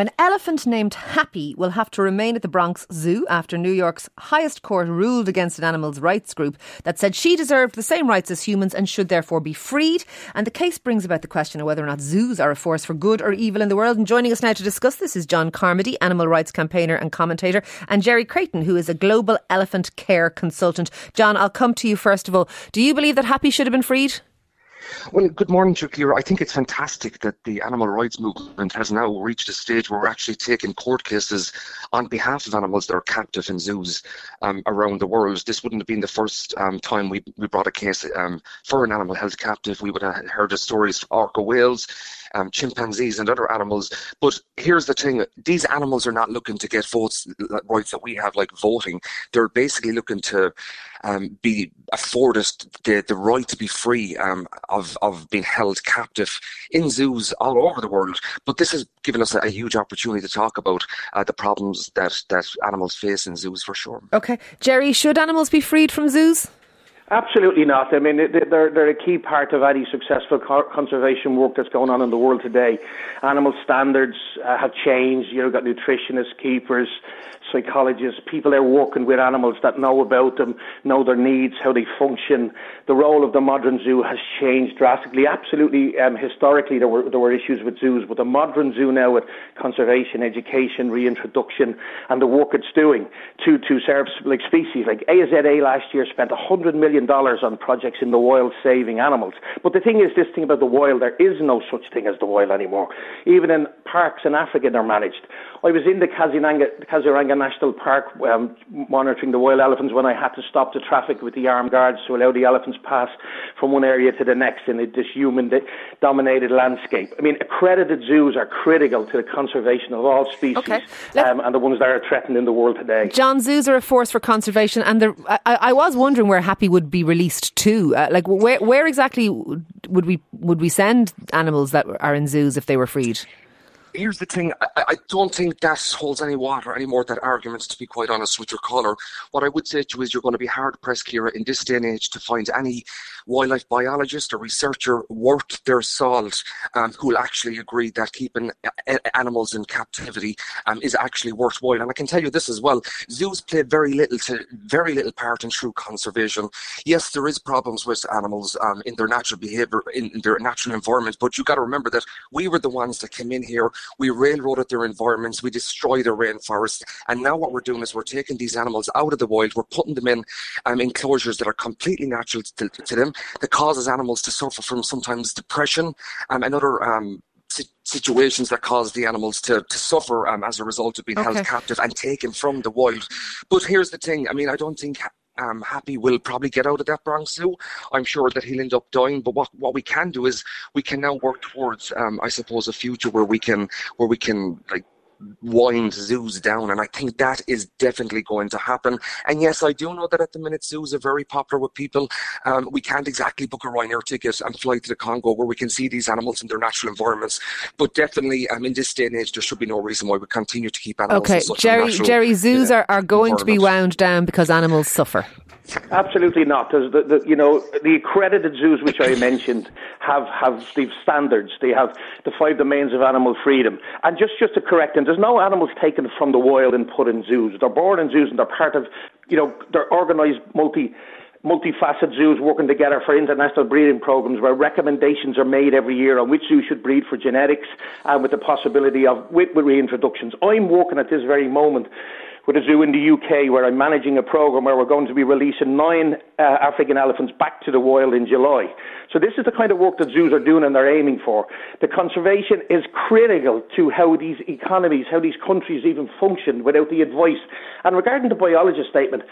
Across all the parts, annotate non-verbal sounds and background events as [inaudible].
An elephant named Happy will have to remain at the Bronx Zoo after New York's highest court ruled against an animals rights group that said she deserved the same rights as humans and should therefore be freed. And the case brings about the question of whether or not zoos are a force for good or evil in the world. And joining us now to discuss this is John Carmody, animal rights campaigner and commentator, and Gerry Creighton, who is a global elephant care consultant. John, I'll come to you first of all. Do you believe that Happy should have been freed? Well, good morning, Shakira. I think it's fantastic that the animal rights movement has now reached a stage where we're actually taking court cases on behalf of animals that are captive in zoos um, around the world. This wouldn't have been the first um, time we, we brought a case um, for an animal held captive. We would have heard the stories of orca whales um, chimpanzees and other animals. But here's the thing: these animals are not looking to get votes rights that we have, like voting. They're basically looking to um, be afforded the, the right to be free um, of of being held captive in zoos all over the world. But this has given us a, a huge opportunity to talk about uh, the problems that that animals face in zoos for sure. Okay, Gerry, should animals be freed from zoos? Absolutely not. I mean, they're, they're a key part of any successful conservation work that's going on in the world today. Animal standards uh, have changed. You know, got nutritionists, keepers, psychologists, people there working with animals that know about them, know their needs, how they function. The role of the modern zoo has changed drastically. Absolutely, um, historically there were there were issues with zoos, but the modern zoo now with conservation, education, reintroduction, and the work it's doing to to serve like species. Like AZA last year spent 100 million dollars on projects in the wild saving animals. But the thing is, this thing about the wild, there is no such thing as the wild anymore. Even in parks in Africa, they're managed. I was in the Kaziranga, Kaziranga National Park um, monitoring the wild elephants when I had to stop the traffic with the armed guards to allow the elephants pass from one area to the next in this human-dominated landscape. I mean, accredited zoos are critical to the conservation of all species okay. um, and the ones that are threatened in the world today. John, zoos are a force for conservation, and the, I, I, was wondering where Happy would be released to. Uh, like, where, where exactly would we would we send animals that are in zoos if they were freed? Here's the thing. I, I, don't think that holds any water anymore. That argument, to be quite honest with your caller, what I would say to you is you're going to be hard pressed, Ciara, in this day and age, to find any wildlife biologist or researcher worth their salt um, who will actually agree that keeping animals in captivity um, is actually worthwhile. And I can tell you this as well: zoos play very little to very little part in true conservation. Yes, there is problems with animals um, in their natural behaviour, in, in their natural environment, but you've got to remember that we were the ones that came in here we railroaded their environments, we destroyed their rainforests, and now what we're doing is we're taking these animals out of the wild, we're putting them in um, enclosures that are completely natural to, to, them, that causes animals to suffer from sometimes depression um, and other um, situations that cause the animals to, to suffer um, as a result of being okay. held captive and taken from the wild. But here's the thing I mean, I don't think um, Happy will probably get out of that Bronx Zoo. I'm sure that he'll end up dying. But what, what we can do is we can now work towards, um, I suppose, a future where we can where we can like wind zoos down, and I think that is definitely going to happen. And yes, I do know that at the minute zoos are very popular with people. Um, we can't exactly book a Ryanair ticket and fly to the Congo where we can see these animals in their natural environments. But definitely, um, in this day and age, there should be no reason why we continue to keep animals. Okay, Gerry, Gerry, zoos are, are going to be wound down because animals suffer. Absolutely not. The, the, you know, the accredited zoos which I mentioned have have these standards. They have the five domains of animal freedom. And just just to correct them, there's no animals taken from the wild and put in zoos. They're born in zoos and they're part of, you know, they're organised multi multifaceted zoos working together for international breeding programs where recommendations are made every year on which zoos should breed for genetics and with the possibility of with, with reintroductions. I'm working at this very moment with a zoo in the UK where I'm managing a program where we're going to be releasing nine uh, African elephants back to the wild in July. So this is the kind of work that zoos are doing and they're aiming for. The conservation is critical to how these economies, how these countries even function without the advice. And regarding the biologist statement,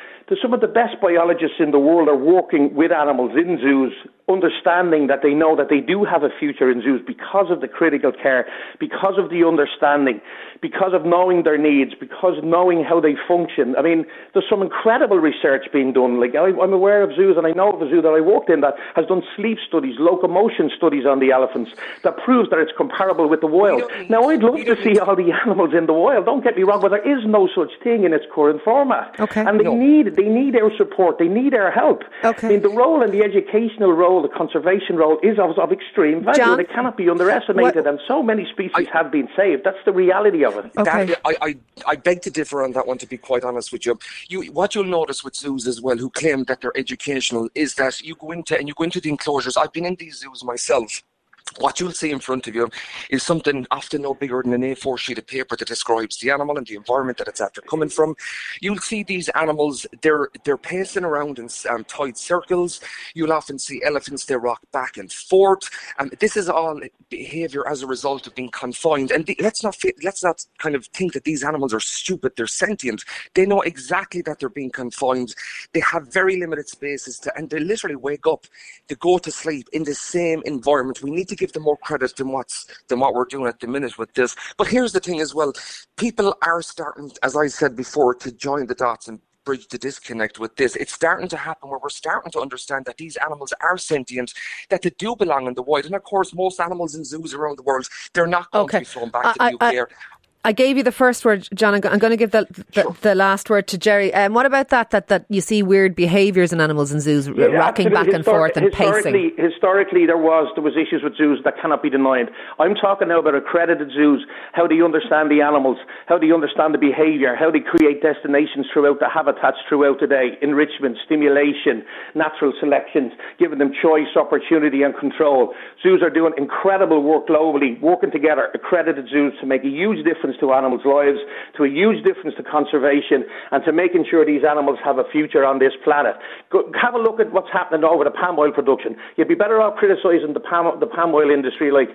some of the best biologists in the world are working with animals in zoos understanding that they know that they do have a future in zoos because of the critical care, because of the understanding, because of knowing their needs, because knowing how they function. I mean, there's some incredible research being done. Like I, am aware of zoos, and I know of a zoo that I walked in that has done sleep studies, locomotion studies on the elephants that proves that it's comparable with the wild. Now, I'd love to see all the [laughs] animals in the wild. Don't get me wrong, but there is no such thing in its current format. Okay. And they no. need they need our support. They need our help. Okay. I mean, the role and the educational role, the conservation role, is of, of extreme value. John, and it cannot be underestimated. What, and so many species I, have been saved. That's the reality of it. Okay. That, I, I, I beg to differ on that one. To be quite honest with you, you what you'll notice with zoos as well, who claim that they're educational, is that you go into and you go into the enclosures. I've been in these zoos myself what you'll see in front of you is something often no bigger than an A4 sheet of paper that describes the animal and the environment that it's after coming from. You'll see these animals, they're, they're pacing around in um, tight circles. You'll often see elephants, they rock back and forth. And this is all behavior as a result of being confined. And the, let's not let's not kind of think that these animals are stupid. They're sentient. They know exactly that they're being confined. They have very limited spaces to, and they literally wake up, to go to sleep in the same environment. We need to give them more credit than what's than what we're doing at the minute with this. But here's the thing as well: people are starting, as I said before, to join the dots and bridge the disconnect with this. It's starting to happen where we're starting to understand that these animals are sentient, that they do belong in the wild. And of course, most animals in zoos around the world, they're not going okay. to be thrown back I, to the UK. I gave you the first word, John. I'm, going to give the the, sure. the last word to Gerry. Um, what about that? That that you see weird behaviours in animals in zoos, yeah, rocking back and forth and historically, pacing. Historically, there was there was issues with zoos that cannot be denied. I'm talking now about accredited zoos. How do you understand the animals? How do you understand the behaviour? How they create destinations throughout the habitats throughout the day? Enrichment, stimulation, natural selections, giving them choice, opportunity, and control. Zoos are doing incredible work globally, working together, accredited zoos to make a huge difference difference to animals' lives, to a huge difference to conservation, and to making sure these animals have a future on this planet. Go, have a look at what's happening over the palm oil production. You'd be better off criticising the palm, the palm oil industry like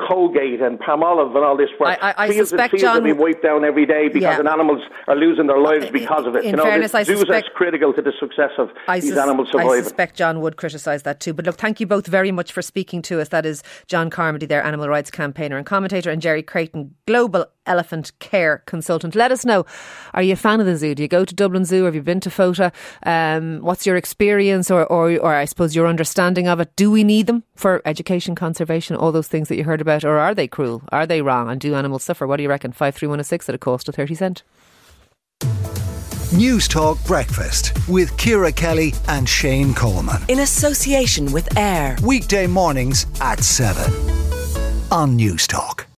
Colgate and Palmolive and all this. Where I, I, I fields suspect, and fields John, are being wiped down every day because yeah. animals are losing their lives because of it. In you know, fairness, I suspect, critical to the success of I these animals surviving. I suspect John would criticise that too. But look, thank you both very much for speaking to us. That is John Carmody, their animal rights campaigner and commentator, and Gerry Creighton, global elephant care consultant. Let us know. Are you a fan of the zoo? Do you go to Dublin Zoo? Have you been to Fota? Um, what's your experience or, or, or I suppose your understanding of it? Do we need them for education, conservation, all those things that you heard about? Or are they cruel? Are they wrong? And do animals suffer? What do you reckon? 53106 at a cost of 30 cent. Newstalk Breakfast with Ciara Kelly and Shane Coleman. In association with AIB. Weekday mornings at 7 on Newstalk.